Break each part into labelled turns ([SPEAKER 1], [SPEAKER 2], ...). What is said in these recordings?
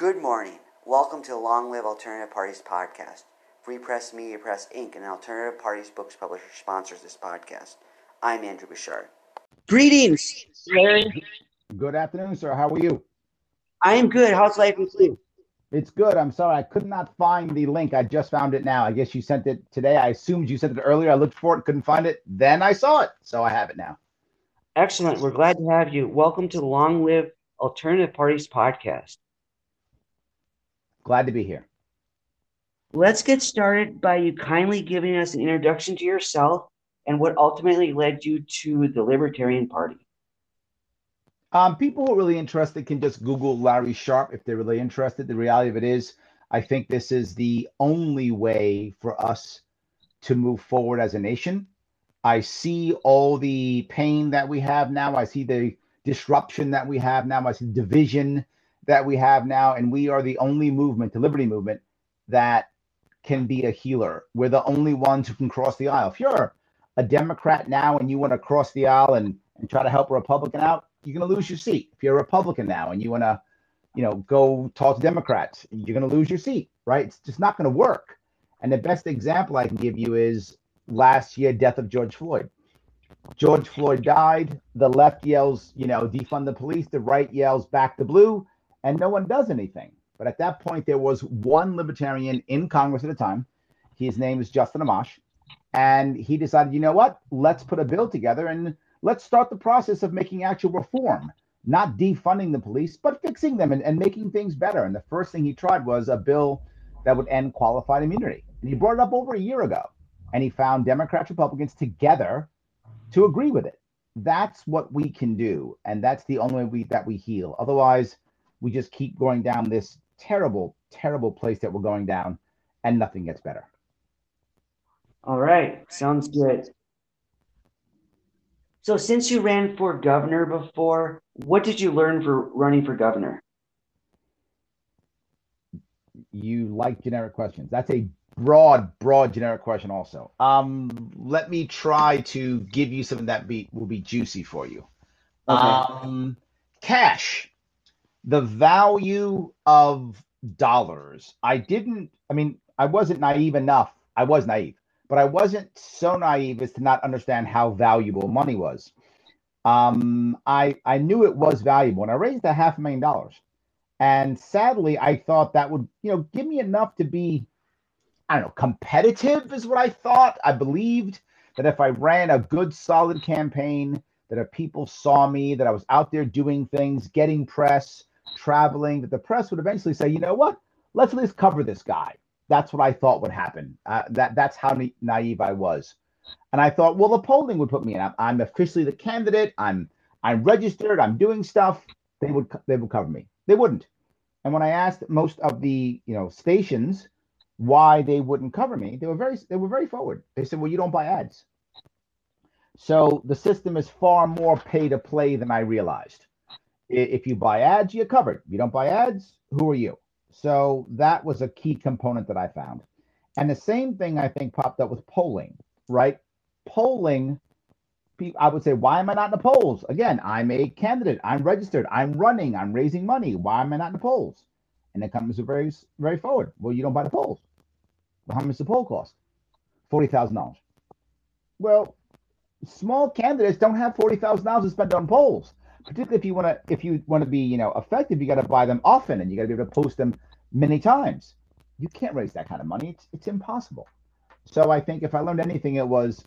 [SPEAKER 1] Good morning. Welcome to the Long Live Alternative Parties podcast. Free Press Media Press Inc., an alternative parties books publisher, sponsors this podcast. I'm Andrew Bouchard. Greetings, Larry.
[SPEAKER 2] Good afternoon, sir. How are you?
[SPEAKER 1] I am good. How's life with you?
[SPEAKER 2] It's good. I'm sorry. I could not find the link. I just found it now. I guess you sent it today. I assumed you sent it earlier. I looked for it, couldn't find it. Then I saw it. So I have it now.
[SPEAKER 1] Excellent. We're glad to have you. Welcome to the Long Live Alternative Parties podcast.
[SPEAKER 2] Glad to be here.
[SPEAKER 1] Let's get started by you kindly giving us an introduction to yourself and what ultimately led you to the Libertarian Party.
[SPEAKER 2] Um, people who are really interested can just Google Larry Sharpe if they're really interested. The reality of it is, I think this is the only way for us to move forward as a nation. I see all the pain that we have now. I see the disruption that we have now. I see division that we have now. And we are the only movement, the liberty movement, that can be a healer. We're the only ones who can cross the aisle. If you're a Democrat now and you want to cross the aisle and, and try to help a Republican out, you're going to lose your seat. If you're a Republican now and you want to, you know, go talk to Democrats, you're going to lose your seat, right? It's just not going to work. And the best example I can give you is last year, death of George Floyd. George Floyd died. The left yells, you know, defund the police. The right yells back the blue, and no one does anything. But at that point, there was one libertarian in Congress at the time. His name is Justin Amash. And he decided, you know what? Let's put a bill together and let's start the process of making actual reform, not defunding the police, but fixing them and, and making things better. And the first thing he tried was a bill that would end qualified immunity. And he brought it up over a year ago. And he found Democrats, Republicans together to agree with it. That's what we can do. And that's the only way we, that we heal. Otherwise, we just keep going down this terrible, terrible place that we're going down and nothing gets better.
[SPEAKER 1] All right. Sounds good. So, since you ran for governor before, what did you learn for running for governor?
[SPEAKER 2] You like generic questions. That's a broad, broad generic question, also. Um, let me try to give you something that be will be juicy for you. Okay. Um, cash, the value of dollars. I didn't. I mean, I wasn't naive enough. I was naive but I wasn't so naive as to not understand how valuable money was. Um, I I knew it was valuable, and I raised a half a million dollars. And sadly, I thought that would you know give me enough to be, I don't know, competitive is what I thought. I believed that if I ran a good, solid campaign, that if people saw me, that I was out there doing things, getting press, traveling, that the press would eventually say, you know what, let's at least cover this guy that's what I thought would happen. Uh, that that's how na- naive I was, and I thought, well, the polling would put me in. I'm, I'm, officially the candidate. I'm I'm registered. I'm doing stuff. They would they would cover me. They wouldn't. And when I asked most of the you know stations why they wouldn't cover me, they were very they were very forward. They said, well, you don't buy ads. So the system is far more pay to play than I realized. If you buy ads, you're covered. If you don't buy ads, who are you? So that was a key component that I found. And the same thing I think popped up with polling, right? Polling, I would say, why am I not in the polls? Again, I'm a candidate. I'm registered. I'm running. I'm raising money. Why am I not in the polls? And companies are very, very forward. Well, you don't buy the polls. Well, how much the poll cost? Forty thousand dollars. Well, small candidates don't have forty thousand dollars to spend on polls particularly if you want to if you want to be you know effective you got to buy them often and you got to be able to post them many times. You can't raise that kind of money. It's, it's impossible. So i think if i learned anything it was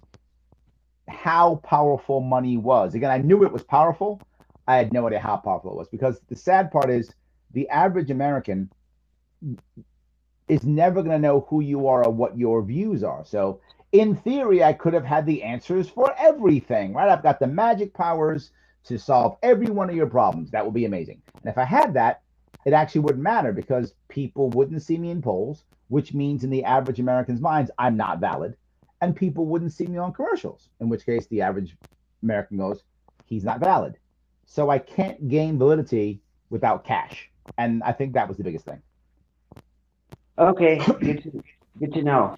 [SPEAKER 2] how powerful money was. Again i knew it was powerful. I had no idea how powerful it was because the sad part is the average american is never going to know who you are or what your views are. So in theory i could have had the answers for everything right? I've got the magic powers to solve every one of your problems. That would be amazing. And if I had that, it actually wouldn't matter because people wouldn't see me in polls, which means in the average American's minds, I'm not valid. And people wouldn't see me on commercials, in which case the average American goes, he's not valid. So I can't gain validity without cash. And I think that was the biggest thing.
[SPEAKER 1] Okay, good to, good to know.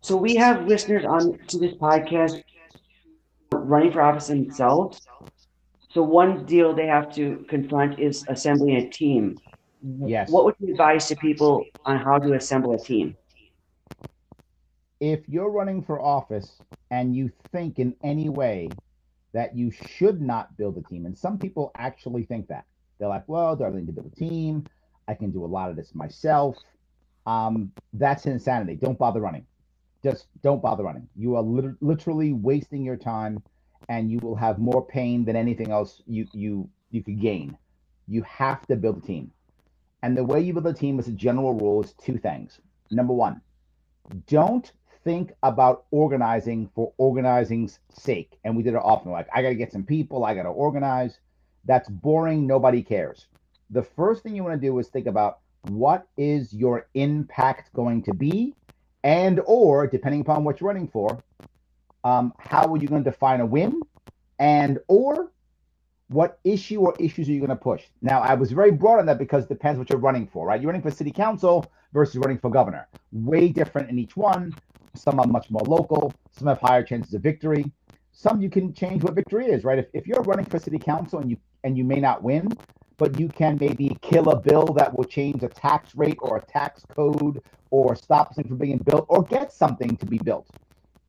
[SPEAKER 1] So we have listeners on to this podcast running for office themselves. So one deal they have to confront is assembling a team.
[SPEAKER 2] Yes.
[SPEAKER 1] What would you advise to people on how to assemble a team?
[SPEAKER 2] If you're running for office and you think in any way that you should not build a team, and some people actually think that they're like, well, do I really need to build a team? I can do a lot of this myself. Um, that's insanity. Don't bother running. Just don't bother running. You are lit- literally wasting your time, and you will have more pain than anything else you you you could gain. You have to build a team, and the way you build a team, as a general rule, is two things. Number one, don't think about organizing for organizing's sake. And we did it often. Like, I got to get some people. I got to organize. That's boring. Nobody cares. The first thing you want to do is think about what is your impact going to be and or depending upon what you're running for um, how are you going to define a win? And or what issue or issues are you going to push? Now i was very broad on that because it depends what you're running for right? You're running for city council versus running for governor. Way different in each one. Some are much more local. Some have higher chances of victory. Some you can change what victory is right? If, if you're running for city council and you and you may not win but you can maybe kill a bill that will change a tax rate or a tax code or stop something from being built or get something to be built,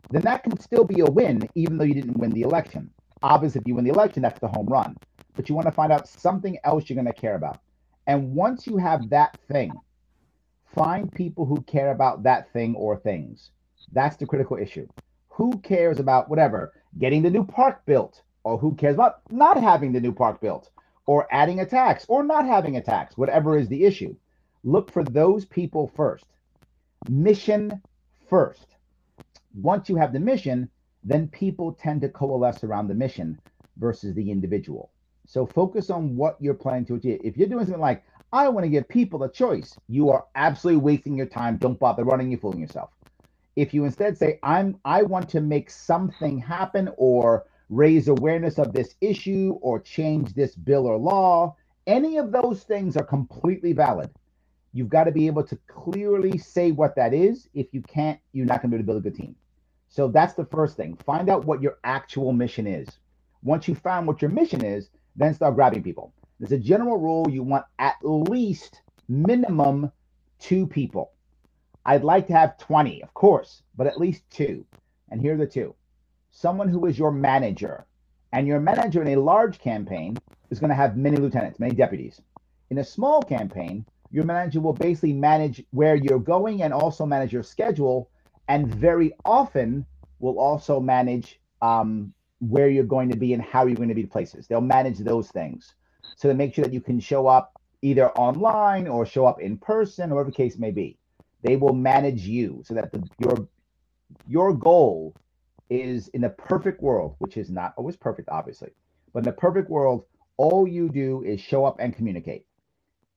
[SPEAKER 2] then that can still be a win, even though you didn't win the election. Obviously, if you win the election, that's the home run. But you want to find out something else you're going to care about. And once you have that thing, find people who care about that thing or things. That's the critical issue. Who cares about whatever, getting the new park built, or who cares about not having the new park built? Or adding a tax or not having a tax, whatever is the issue. Look for those people first. Mission first. Once you have the mission, then people tend to coalesce around the mission versus the individual. So focus on what you're planning to achieve. If you're doing something like, I want to give people a choice, you are absolutely wasting your time. Don't bother running, you're fooling yourself. If you instead say, I'm I want to make something happen or raise awareness of this issue or change this bill or law. Any of those things are completely valid. You've got to be able to clearly say what that is. If you can't, you're not going to be able to build a good team. So that's the first thing. Find out what your actual mission is. Once you find what your mission is, then start grabbing people. There's a general rule you want at least minimum two people. I'd like to have 20, of course, but at least two. And here are the two someone who is your manager. And your manager in a large campaign is going to have many lieutenants, many deputies. In a small campaign, your manager will basically manage where you're going and also manage your schedule, and very often will also manage um, where you're going to be and how you're going to be places. They'll manage those things so to make sure that you can show up either online or show up in person, or whatever case may be. They will manage you so that the, your your goal is in a perfect world, which is not always perfect, obviously, but in a perfect world, all you do is show up and communicate.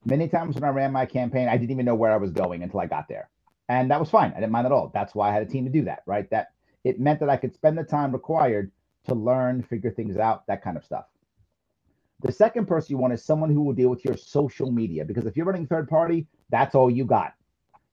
[SPEAKER 2] Many times when I ran my campaign, I didn't even know where I was going until I got there. And that was fine. I didn't mind at all. That's why I had a team to do that, right? That it meant that I could spend the time required to learn, figure things out, that kind of stuff. The second person you want is someone who will deal with your social media because if you're running third party, that's all you got.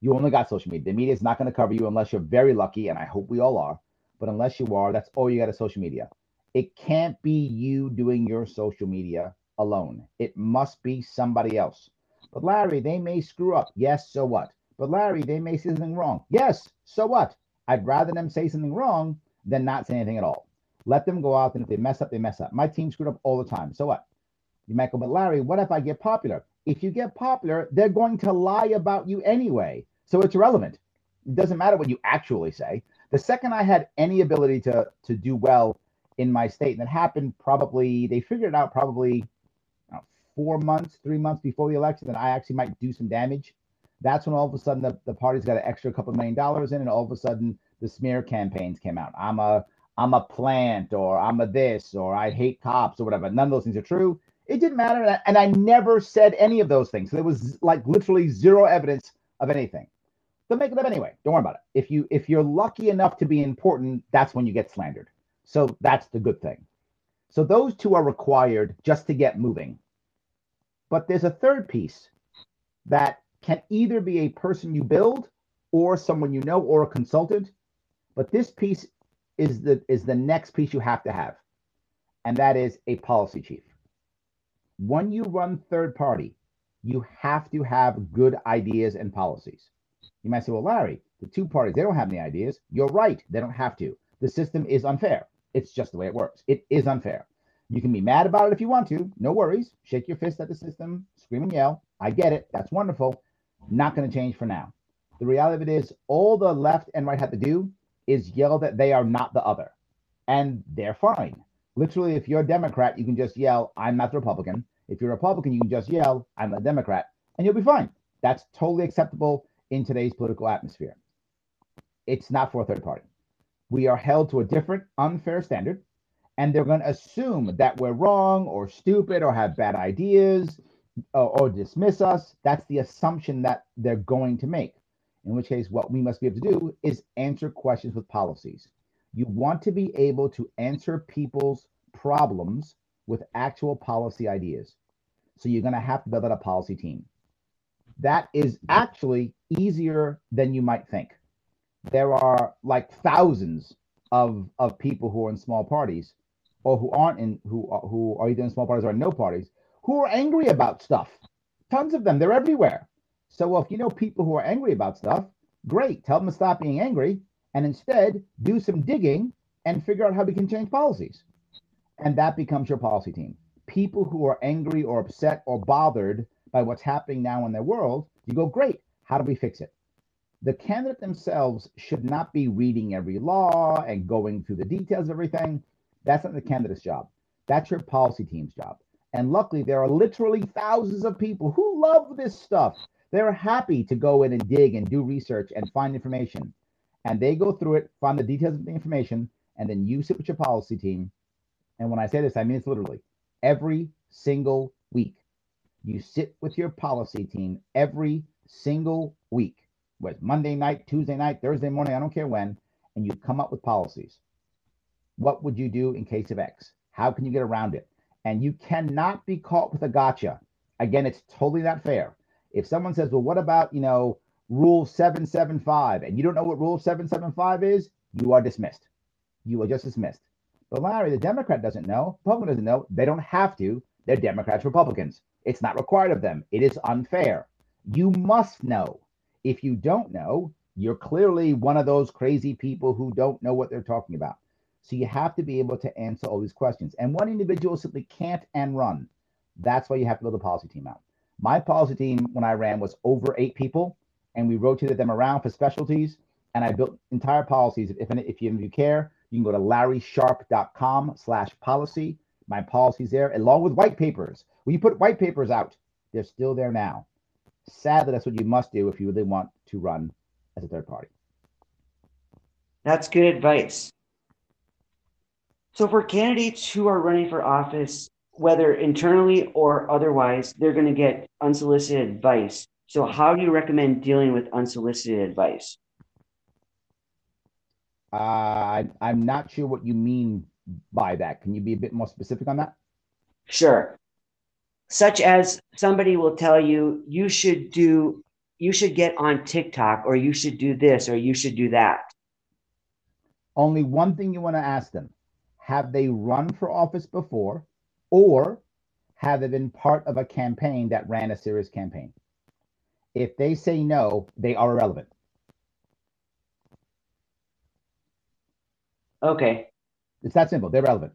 [SPEAKER 2] You only got social media. The media is not going to cover you unless you're very lucky, and I hope we all are. But unless you are, that's all you got is social media. It can't be you doing your social media alone. It must be somebody else. But Larry, they may screw up. Yes, so what? But Larry, they may say something wrong. Yes, so what? I'd rather them say something wrong than not say anything at all. Let them go out, and if they mess up, they mess up. My team screwed up all the time. So what? You might go, but Larry, what if I get popular? If you get popular, they're going to lie about you anyway. So it's irrelevant. It doesn't matter what you actually say. The second I had any ability to to do well in my state, and it happened probably they figured it out probably know, four months, three months before the election that I actually might do some damage. That's when all of a sudden the, the party's got an extra couple million dollars in, and all of a sudden the smear campaigns came out. I'm a I'm a plant, or I'm a this, or I hate cops, or whatever. None of those things are true. It didn't matter, and I never said any of those things. So there was like literally zero evidence of anything they'll make it up anyway. Don't worry about it. If you if you're lucky enough to be important, that's when you get slandered. So that's the good thing. So those two are required just to get moving. But there's a third piece that can either be a person you build or someone you know or a consultant. But this piece is the is the next piece you have to have. And that is a policy chief. When you run third party, you have to have good ideas and policies. You might say, well, Larry, the two parties, they don't have any ideas. You're right. They don't have to. The system is unfair. It's just the way it works. It is unfair. You can be mad about it if you want to. No worries. Shake your fist at the system, scream and yell. I get it. That's wonderful. Not going to change for now. The reality of it is, all the left and right have to do is yell that they are not the other. And they're fine. Literally, if you're a Democrat, you can just yell, I'm not the Republican. If you're a Republican, you can just yell, I'm a Democrat, and you'll be fine. That's totally acceptable in today's political atmosphere. It's not for a third party. We are held to a different, unfair standard, and they're going to assume that we're wrong or stupid or have bad ideas or, or dismiss us. That's the assumption that they're going to make. In which case, what we must be able to do is answer questions with policies. You want to be able to answer people's problems with actual policy ideas. So you're going to have to build out a policy team. That is actually easier than you might think. There are like thousands of, of people who are in small parties or who aren't in who who are either in small parties or no parties who are angry about stuff. Tons of them. They're everywhere. So well, if you know people who are angry about stuff, great. Tell them to stop being angry and instead do some digging and figure out how we can change policies. And that becomes your policy team. People who are angry or upset or bothered by what's happening now in their world, you go, great. How do we fix it? The candidate themselves should not be reading every law and going through the details of everything. That's not the candidate's job. That's your policy team's job. And luckily, there are literally thousands of people who love this stuff. They're happy to go in and dig and do research and find information. And they go through it, find the details of the information, and then you sit with your policy team and when I say this, I mean it's literally every single week. You sit with your policy team every single week, whether Monday night, Tuesday night, Thursday morning, I don't care when, and you come up with policies. What would you do in case of X? How can you get around it? And you cannot be caught with a gotcha. Again, it's totally not fair. If someone says, well, what about, you know, rule 775, and you don't know what rule 775 is, you are dismissed. You are just dismissed. But Larry, the Democrat doesn't know. Republican doesn't know. They don't have to. They're Democrats, Republicans. It's not required of them. It is unfair. You must know. If you don't know, you're clearly one of those crazy people who don't know what they're talking about. So you have to be able to answer all these questions. And one individual simply can't and run. That's why you have to build a policy team out. My policy team, when I ran, was over eight people, and we rotated them around for specialties. And I built entire policies. If, if, you, if you care, you can go to larrysharpe.com slash policy. My policies there, along with white papers. When you put white papers out, they're still there now. Sadly, that's what you must do if you really want to run as a third party.
[SPEAKER 1] That's good advice. So, for candidates who are running for office, whether internally or otherwise, they're going to get unsolicited advice. So, how do you recommend dealing with unsolicited advice?
[SPEAKER 2] Uh, I'm not sure what you mean by that. Can you be a bit more specific on that?
[SPEAKER 1] Sure. Such as somebody will tell you, you should do, you should get on TikTok, or you should do this, or you should do that.
[SPEAKER 2] Only one thing you want to ask them Have they run for office before, or have they been part of a campaign that ran a serious campaign? If they say no, they are irrelevant.
[SPEAKER 1] Okay.
[SPEAKER 2] It's that simple. They're relevant.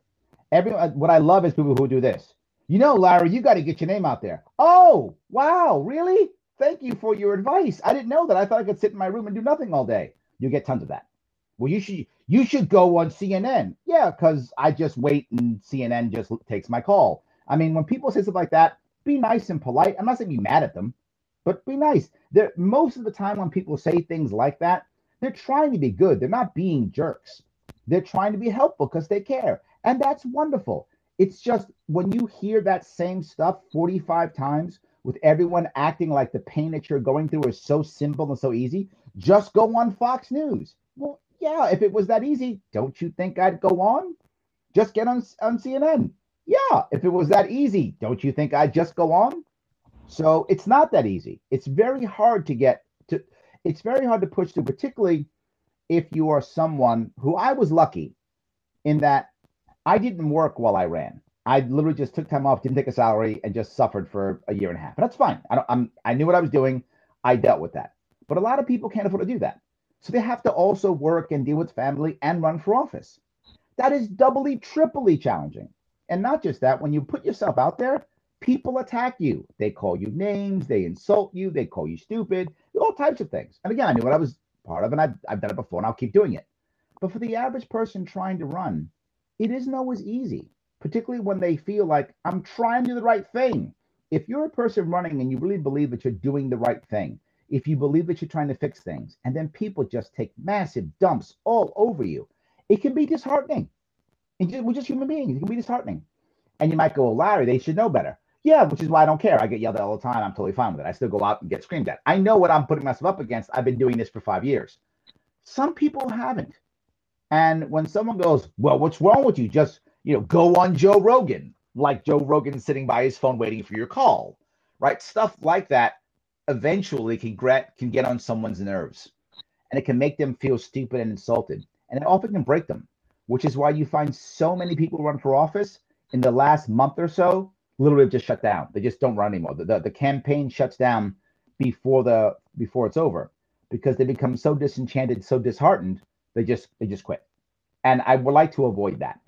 [SPEAKER 2] Everyone, uh, what I love is people who do this. You know, Larry, you got to get your name out there. Oh, wow, really? Thank you for your advice. I didn't know that. I thought I could sit in my room and do nothing all day. You get tons of that. Well, you should you should go on CNN. Yeah, because I just wait and CNN just takes my call. I mean, when people say stuff like that, be nice and polite. I'm not saying be mad at them, but be nice. They're, most of the time when people say things like that, they're trying to be good. They're not being jerks. They're trying to be helpful because they care. And that's wonderful. It's just when you hear that same stuff 45 times with everyone acting like the pain that you're going through is so simple and so easy, just go on Fox News. Well, yeah, if it was that easy, don't you think I'd go on? Just get on, on CNN. Yeah, if it was that easy, don't you think I'd just go on? So it's not that easy. It's very hard to get to, it's very hard to push through, particularly if you are someone who I was lucky in that I didn't work while I ran. I literally just took time off, didn't take a salary, and just suffered for a year and a half. And that's fine. I I'm I knew what I was doing. I dealt with that. But a lot of people can't afford to do that. So they have to also work and deal with family and run for office. That is doubly, triply challenging. And not just that, when you put yourself out there, people attack you. They call you names, they insult you, they call you stupid, all types of things. And again, I knew what I was part of, and I've, I've done it before, and I'll keep doing it. But for the average person trying to run, it isn't always easy, particularly when they feel like I'm trying to do the right thing. If you're a person running and you really believe that you're doing the right thing, if you believe that you're trying to fix things, and then people just take massive dumps all over you, it can be disheartening. And we're just human beings. It can be disheartening. And you might go, well, Larry, they should know better. Yeah, which is why I don't care. I get yelled at all the time. I'm totally fine with it. I still go out and get screamed at. I know what I'm putting myself up against. I've been doing this for five years. Some people haven't. And when someone goes, well, what's wrong with you? Just, you know, go on Joe Rogan, like Joe Rogan sitting by his phone waiting for your call, right? Stuff like that eventually can get, can get on someone's nerves and it can make them feel stupid and insulted. And it often can break them, which is why you find so many people run for office in the last month or so literally just shut down. They just don't run anymore. The, the, the campaign shuts down before the before it's over because they become so disenchanted, so disheartened, they just they just quit. And I would like to avoid that.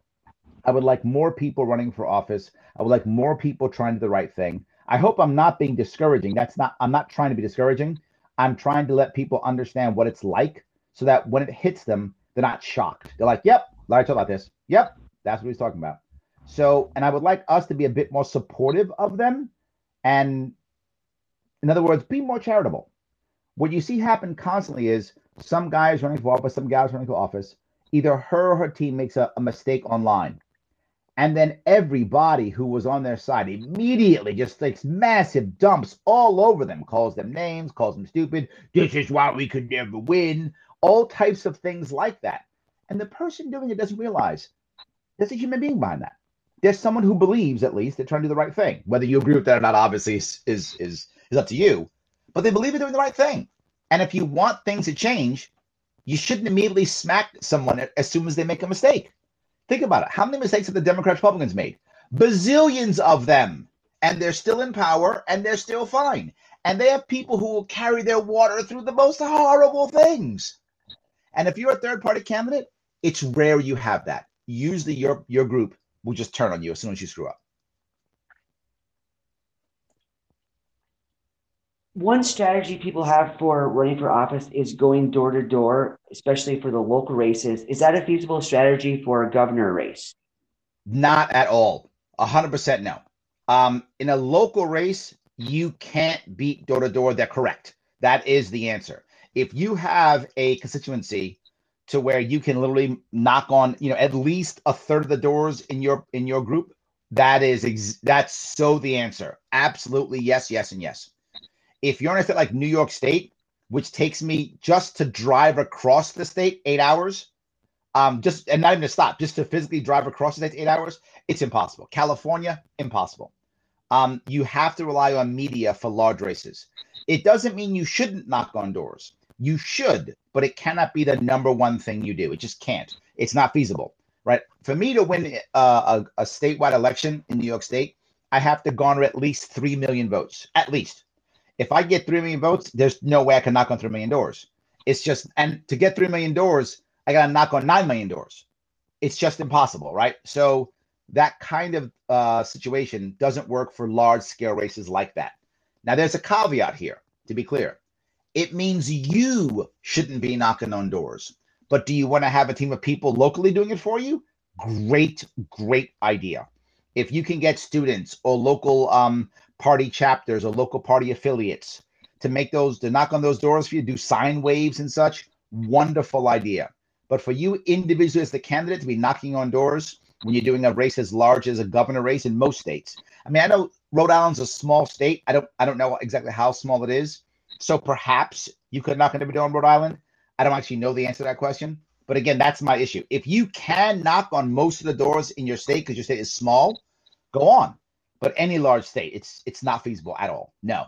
[SPEAKER 2] I would like more people running for office. I would like more people trying to do the right thing. I hope I'm not being discouraging. That's not I'm not trying to be discouraging. I'm trying to let people understand what it's like so that when it hits them, they're not shocked. They're like, yep, Larry talked about this. Yep, that's what he's talking about. So, and I would like us to be a bit more supportive of them. And in other words, be more charitable. What you see happen constantly is some guy is running for office, some guy is running for office, either her or her team makes a, a mistake online. And then everybody who was on their side immediately just takes massive dumps all over them, calls them names, calls them stupid. This is why we could never win. All types of things like that. And the person doing it doesn't realize there's a human being behind that there's someone who believes at least they're trying to do the right thing. Whether you agree with that or not, obviously is is is, is up to you. But they believe they're doing the right thing. And if you want things to change, you shouldn't immediately smack someone as soon as they make a mistake. Think about it. How many mistakes have the Democrats Republicans made? Bazillions of them. And they're still in power and they're still fine. And they have people who will carry their water through the most horrible things. And if you're a third party candidate, it's rare you have that. Usually your your group will just turn on you as soon as you screw up.
[SPEAKER 1] One strategy people have for running for office is going door to door, especially for the local races. Is that a feasible strategy for a governor race?
[SPEAKER 2] Not at all. 100% no. Um, in a local race, you can't beat door to door. They're correct. That is the answer. If you have a constituency to where you can literally knock on, you know, at least a third of the doors in your in your group, that is ex- that's so the answer. Absolutely yes, yes, and yes. If you're in a state like New York State, which takes me just to drive across the state eight hours, um, just and not even to stop, just to physically drive across the state eight hours, it's impossible. California, impossible. Um, you have to rely on media for large races. It doesn't mean you shouldn't knock on doors. You should, but it cannot be the number one thing you do. It just can't. It's not feasible, right? For me to win uh, a, a statewide election in New York State, I have to garner at least 3 million votes, at least. If I get 3 million votes, there's no way I can knock on 3 million doors. It's just, and to get 3 million doors, I got to knock on 9 million doors. It's just impossible, right? So that kind of uh, situation doesn't work for large scale races like that. Now, there's a caveat here, to be clear. It means you shouldn't be knocking on doors. But do you want to have a team of people locally doing it for you? Great, great idea. If you can get students or local um, party chapters or local party affiliates to make those, to knock on those doors for you, do sign waves and such, wonderful idea. But for you individually as the candidate to be knocking on doors when you're doing a race as large as a governor race in most states. I mean, I know Rhode Island's a small state. I don't I don't know exactly how small it is, so perhaps you could knock on every door in Rhode Island. I don't actually know the answer to that question. But again, that's my issue. If you can knock on most of the doors in your state because your state is small, go on. But any large state, it's it's not feasible at all. No,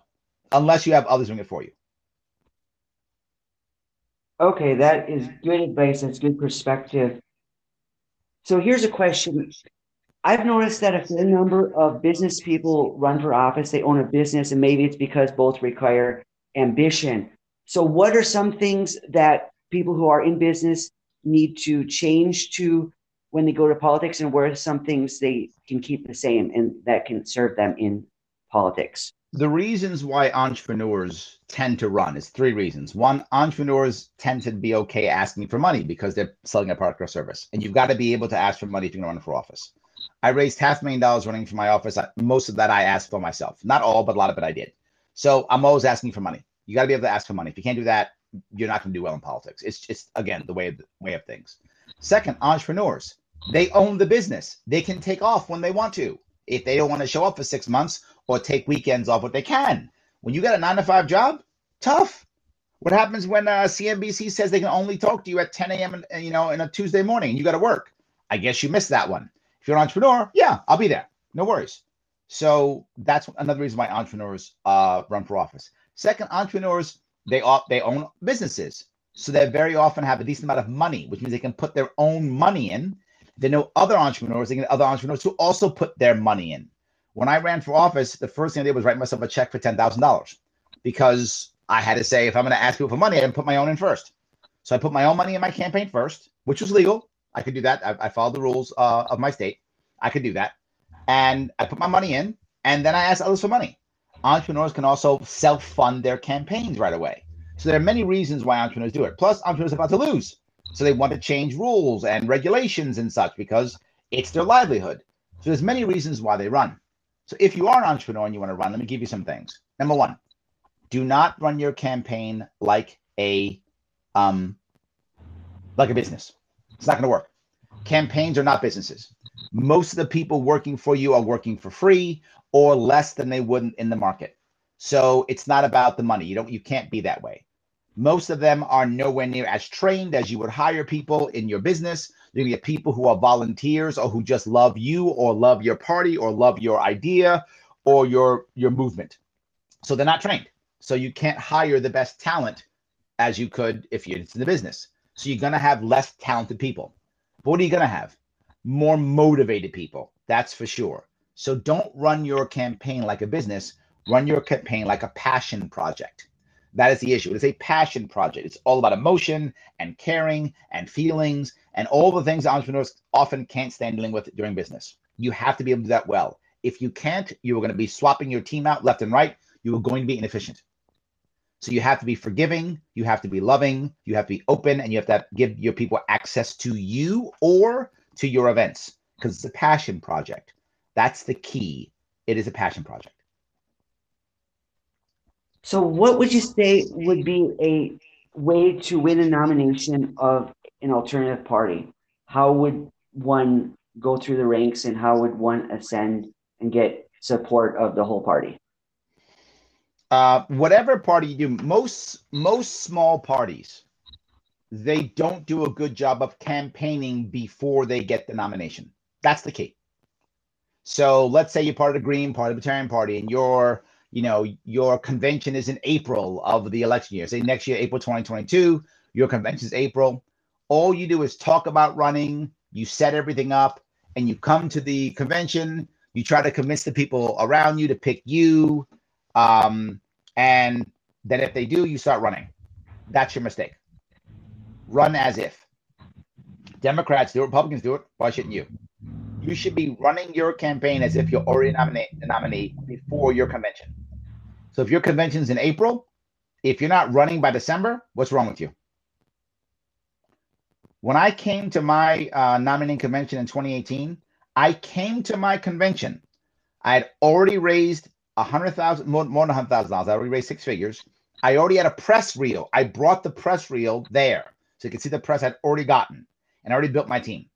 [SPEAKER 2] unless you have others doing it for you.
[SPEAKER 1] Okay, that is good advice. That's good perspective. So here's a question: I've noticed that a fair number of business people run for office. They own a business, and maybe it's because both require ambition. So, what are some things that people who are in business need to change to when they go to politics, and where are some things they can keep the same and that can serve them in politics?
[SPEAKER 2] The reasons why entrepreneurs tend to run is three reasons. One, entrepreneurs tend to be okay asking for money because they're selling a product or service, and you've got to be able to ask for money if you're going to run for office. I raised half a million dollars running for my office. Most of that I asked for myself. Not all, but a lot of it I did. So I'm always asking for money. You got to be able to ask for money. If you can't do that, you're not going to do well in politics. It's just again the way of the way of things. Second, entrepreneurs they own the business. They can take off when they want to. If they don't want to show up for six months or take weekends off, what they can. When you got a nine to five job, tough. What happens when uh, CNBC says they can only talk to you at 10 a.m. And, you know in a Tuesday morning and you got to work? I guess you missed that one. If you're an entrepreneur, yeah, I'll be there. No worries. So that's another reason why entrepreneurs uh, run for office. Second, entrepreneurs they they own businesses, so they very often have a decent amount of money, which means they can put their own money in. They know other entrepreneurs, they get other entrepreneurs who also put their money in. When I ran for office, the first thing I did was write myself a check for ten thousand dollars because I had to say if I'm going to ask people for money, I didn't put my own in first. So I put my own money in my campaign first, which was legal. I could do that. I, I followed the rules uh, of my state. I could do that, and I put my money in, and then I ask others for money entrepreneurs can also self fund their campaigns right away. So there are many reasons why entrepreneurs do it. Plus, entrepreneurs are about to lose. So they want to change rules and regulations and such because it's their livelihood. So there's many reasons why they run. So if you are an entrepreneur and you want to run, let me give you some things. Number one, do not run your campaign like a um like a business. It's not going to work. Campaigns are not businesses. Most of the people working for you are working for free or less than they would in the market. So it's not about the money. You don't you can't be that way. Most of them are nowhere near as trained as you would hire people in your business. You're gonna get people who are volunteers or who just love you or love your party or love your idea or your your movement. So they're not trained. So you can't hire the best talent as you could if you're in the business. So you're gonna have less talented people. What are you gonna have? More motivated people. That's for sure. So don't run your campaign like a business, run your campaign like a passion project. That is the issue. It is a passion project. It's all about emotion and caring and feelings and all the things entrepreneurs often can't stand dealing with during business. You have to be able to do that well. If you can't, you are going to be swapping your team out left and right. You are going to be inefficient. So you have to be forgiving, you have to be loving, you have to be open, and you have to give your people access to you or to your events because it's a passion project. That's the key. It is a passion project.
[SPEAKER 1] So, what would you say would be a way to win a nomination of an alternative party? How would one go through the ranks and how would one ascend and get support of the whole party?
[SPEAKER 2] Uh, whatever party you do, most most small parties, they don't do a good job of campaigning before they get the nomination. That's the key. So let's say you're part of the Green Party, Libertarian Party, and your, you know, your convention is in April of the election year. Say next year, April 2022, your convention is April. All you do is talk about running, you set everything up, and you come to the convention. You try to convince the people around you to pick you. Um, and then if they do, you start running. That's your mistake. Run as if. Democrats do it, Republicans do it. Why shouldn't you? you should be running your campaign as if you're already nominate, the nominee before your convention. So if your convention's in April, if you're not running by December, what's wrong with you? When I came to my uh, nominating convention in 2018, I came to my convention. I had already raised a hundred thousand, more, more than a hundred thousand dollars. I already raised six figures. I already had a press reel. I brought the press reel there, so you can see the press I'd already gotten, and I already built my team.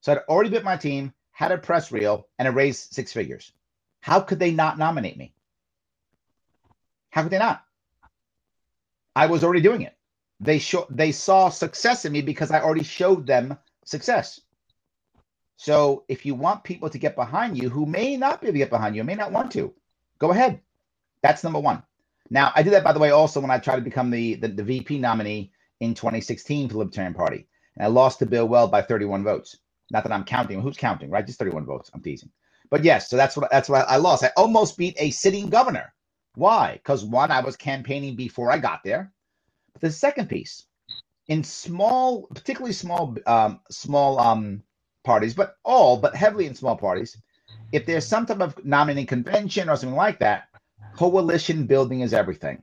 [SPEAKER 2] So I'd already built my team had a press reel, and I raised six figures. How could they not nominate me? How could they not? I was already doing it. They show they saw success in me because I already showed them success. So if you want people to get behind you who may not be able to get behind you, may not want to, go ahead. That's number one. Now I did that by the way also when I tried to become the the, the VP nominee in 2016 for the Libertarian Party, and I lost to Bill Weld by 31 votes. Not that I'm counting. Who's counting, right? Just 31 votes. I'm teasing. But yes, so that's what that's what I lost. I almost beat a sitting governor. Why? Because one, I was campaigning before I got there. But the second piece, in small, particularly small, um, small um, parties, but all, but heavily in small parties, if there's some type of nominating convention or something like that, coalition building is everything.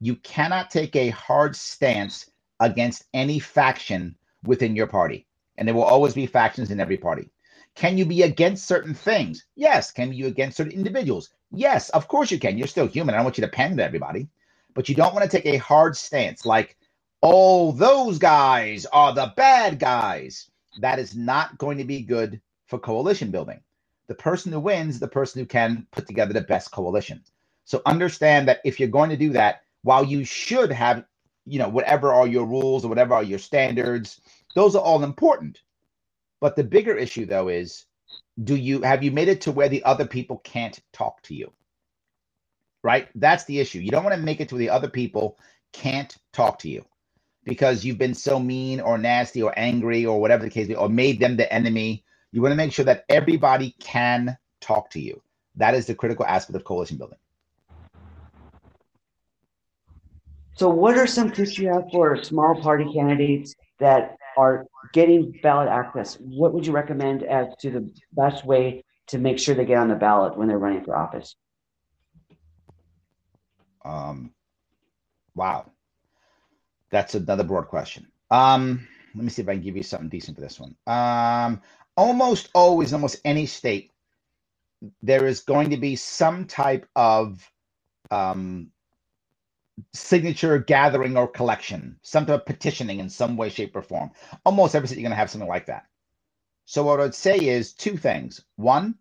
[SPEAKER 2] You cannot take a hard stance against any faction within your party. And there will always be factions in every party. Can you be against certain things? Yes. Can you be against certain individuals? Yes, of course you can. You're still human. I don't want you to pander to everybody, but you don't want to take a hard stance like, oh, those guys are the bad guys. That is not going to be good for coalition building. The person who wins, the person who can put together the best coalition. So understand that if you're going to do that, while you should have, you know, whatever are your rules or whatever are your standards, those are all important. But the bigger issue though is do you have you made it to where the other people can't talk to you? Right? That's the issue. You don't want to make it to where the other people can't talk to you because you've been so mean or nasty or angry or whatever the case be, or made them the enemy. You want to make sure that everybody can talk to you. That is the critical aspect of coalition building.
[SPEAKER 1] So, what are some tips you have for small party candidates that are getting ballot access, what would you recommend as to the best way to make sure they get on the ballot when they're running for office?
[SPEAKER 2] Um, wow, that's another broad question. Um, let me see if I can give you something decent for this one. Um, almost always, almost any state, there is going to be some type of um, signature gathering or collection, some type of petitioning in some way, shape, or form. Almost every state you're going to have something like that. So what I would say is two things. One,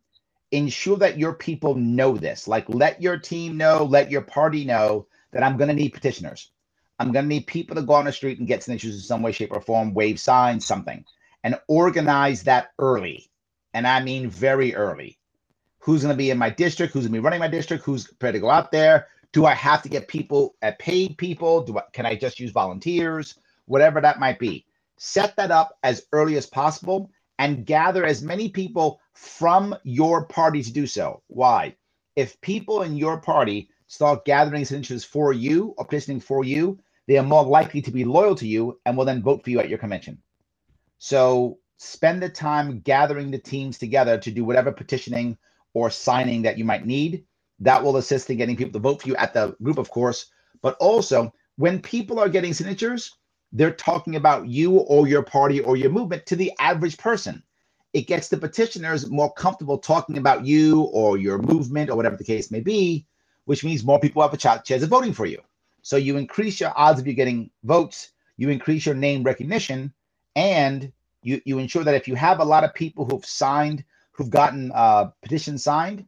[SPEAKER 2] ensure that your people know this. Like let your team know, let your party know that I'm going to need petitioners. I'm going to need people to go on the street and get signatures in some way, shape, or form, wave signs, something, and organize that early. And I mean very early. Who's going to be in my district? Who's going to be running my district? Who's prepared to go out there? Do I have to get people at uh, paid people? Do I, can I just use volunteers? Whatever that might be. Set that up as early as possible and gather as many people from your party to do so. Why? If people in your party start gathering signatures for you or petitioning for you, they are more likely to be loyal to you and will then vote for you at your convention. So spend the time gathering the teams together to do whatever petitioning or signing that you might need. That will assist in getting people to vote for you at the group, of course. But also, when people are getting signatures, they're talking about you or your party or your movement to the average person. It gets the petitioners more comfortable talking about you or your movement or whatever the case may be, which means more people have a chance of voting for you. So you increase your odds of you getting votes, you increase your name recognition, and you, you ensure that if you have a lot of people who've signed, who've gotten uh, petitions signed,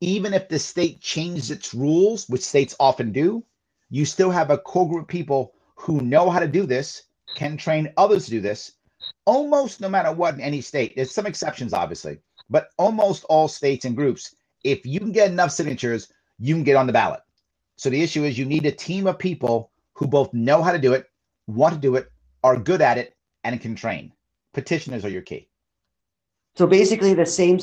[SPEAKER 2] even if the state changes its rules, which states often do, you still have a core group of people who know how to do this, can train others to do this, almost no matter what in any state. There's some exceptions, obviously, but almost all states and groups, if you can get enough signatures, you can get on the ballot. So the issue is you need a team of people who both know how to do it, want to do it, are good at it, and can train. Petitioners are your key.
[SPEAKER 1] So basically, the same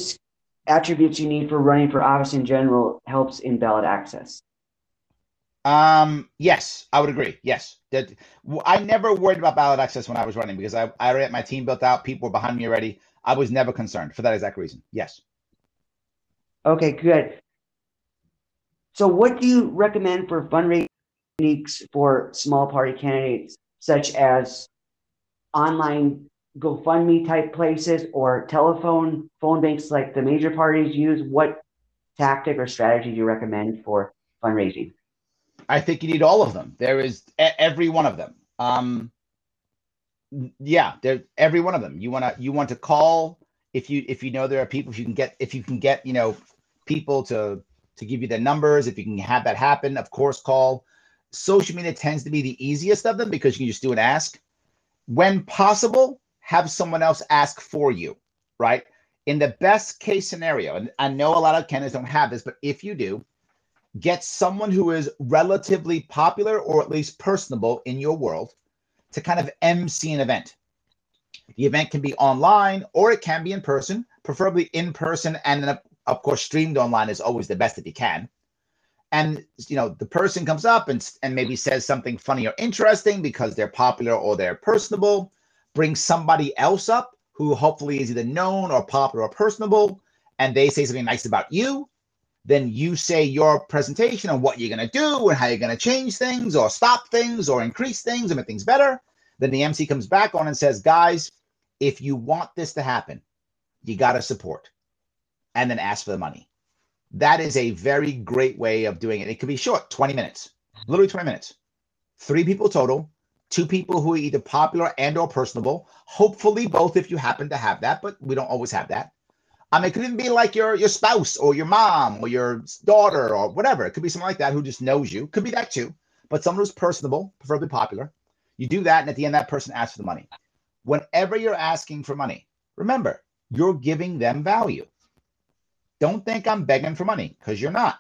[SPEAKER 1] attributes you need for running for office in general helps in ballot access?
[SPEAKER 2] Um, yes, I would agree. Yes, that I never worried about ballot access when I was running because I, I already had my team built out. People were behind me already. I was never concerned for that exact reason. Yes.
[SPEAKER 1] Okay, good. So, what do you recommend for fundraising techniques for small party candidates, such as online GoFundMe type places or telephone phone banks like the major parties use? What tactic or strategy do you recommend for fundraising?
[SPEAKER 2] I think you need all of them. There is every one of them. Um, yeah, there every one of them. You want to you want to call if you if you know there are people if you can get if you can get you know people to to give you their numbers if you can have that happen of course call social media tends to be the easiest of them because you can just do an ask when possible have someone else ask for you, right? In the best case scenario, and I know a lot of candidates don't have this, but if you do, get someone who is relatively popular or at least personable in your world to kind of MC an event. The event can be online or it can be in person, preferably in person, and then of course streamed online is always the best if you can. And you know the person comes up and and maybe says something funny or interesting because they're popular or they're personable. Bring somebody else up who hopefully is either known or popular or personable, and they say something nice about you. Then you say your presentation on what you're going to do and how you're going to change things or stop things or increase things and make things better. Then the MC comes back on and says, guys, if you want this to happen, you got to support and then ask for the money. That is a very great way of doing it. It could be short, 20 minutes, literally 20 minutes. Three people total, two people who are either popular and or personable. Hopefully both if you happen to have that, but we don't always have that. Um, it could even be like your your spouse or your mom or your daughter or whatever. It could be someone like that who just knows you. Could be that too. But someone who's personable, preferably popular. You do that, and at the end, that person asks for the money. Whenever you're asking for money, remember you're giving them value. Don't think I'm begging for money because you're not.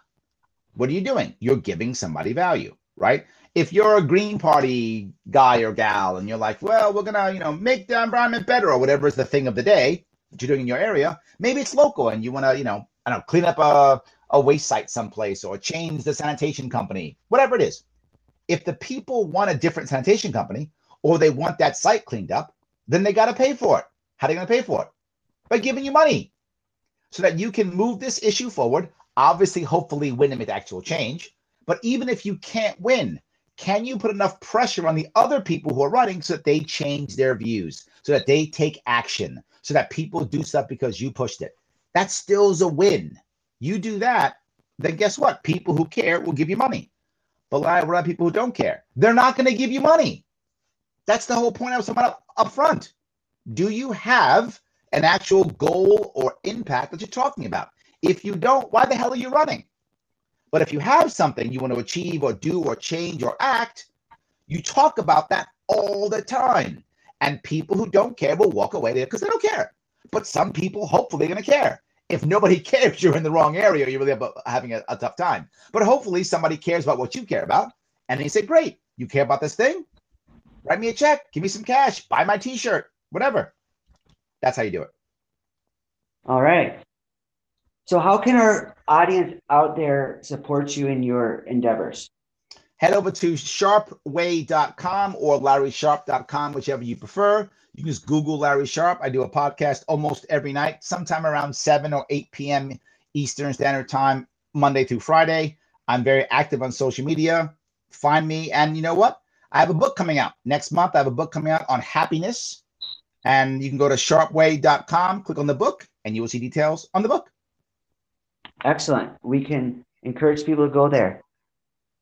[SPEAKER 2] What are you doing? You're giving somebody value, right? If you're a Green Party guy or gal and you're like, well, we're gonna, you know, make the environment better or whatever is the thing of the day that you're doing in your area, maybe it's local and you want to, you know, I don't know, clean up a, a waste site someplace or change the sanitation company, whatever it is. If the people want a different sanitation company or they want that site cleaned up, then they got to pay for it. How are they to pay for it? By giving you money so that you can move this issue forward. Obviously, hopefully, win and make actual change. But even if you can't win, can you put enough pressure on the other people who are running so that they change their views, so that they take action, so that people do stuff because you pushed it? That still is a win. You do that, then guess what? People who care will give you money. But a lot of people who don't care, they're not going to give you money. That's the whole point I was talking about up, up front. Do you have an actual goal or impact that you're talking about? If you don't, why the hell are you running? But if you have something you want to achieve or do or change or act, you talk about that all the time. And people who don't care will walk away there because they don't care. But some people hopefully are going to care. If nobody cares, you're in the wrong area. You're really having a, a tough time. But hopefully somebody cares about what you care about. And they say, great, you care about this thing? Write me a check, give me some cash, buy my t-shirt, whatever. That's how you do it.
[SPEAKER 1] All right. So, how can our audience out there support you in your endeavors?
[SPEAKER 2] Head over to sharpeway.com or larrysharpe.com, whichever you prefer. You can just Google Larry Sharpe. I do a podcast almost every night, sometime around 7 or 8 p.m. Eastern Standard Time, Monday through Friday. I'm very active on social media. Find me. And you know what? I have a book coming out next month. I have a book coming out on happiness. And you can go to sharpeway.com, click on the book, and you will see details on the book.
[SPEAKER 1] Excellent. We can encourage people to go there.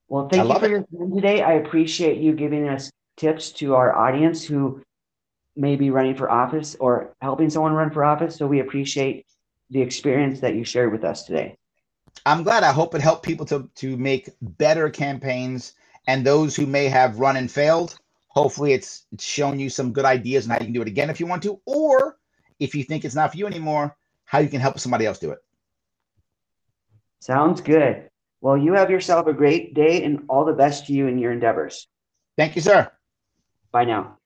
[SPEAKER 1] Well, thank you for it. your time today. I appreciate you giving us tips to our audience who may be running for office or helping someone run for office. So we appreciate the experience that you shared with us today.
[SPEAKER 2] I'm glad. I hope it helped people to to make better campaigns and those who may have run and failed. Hopefully, it's, it's shown you some good ideas on how you can do it again if you want to, or if you think it's not for you anymore, how you can help somebody else do it.
[SPEAKER 1] Sounds good. Well, you have yourself a great day and all the best to you in your endeavors.
[SPEAKER 2] Thank you, sir.
[SPEAKER 1] Bye now.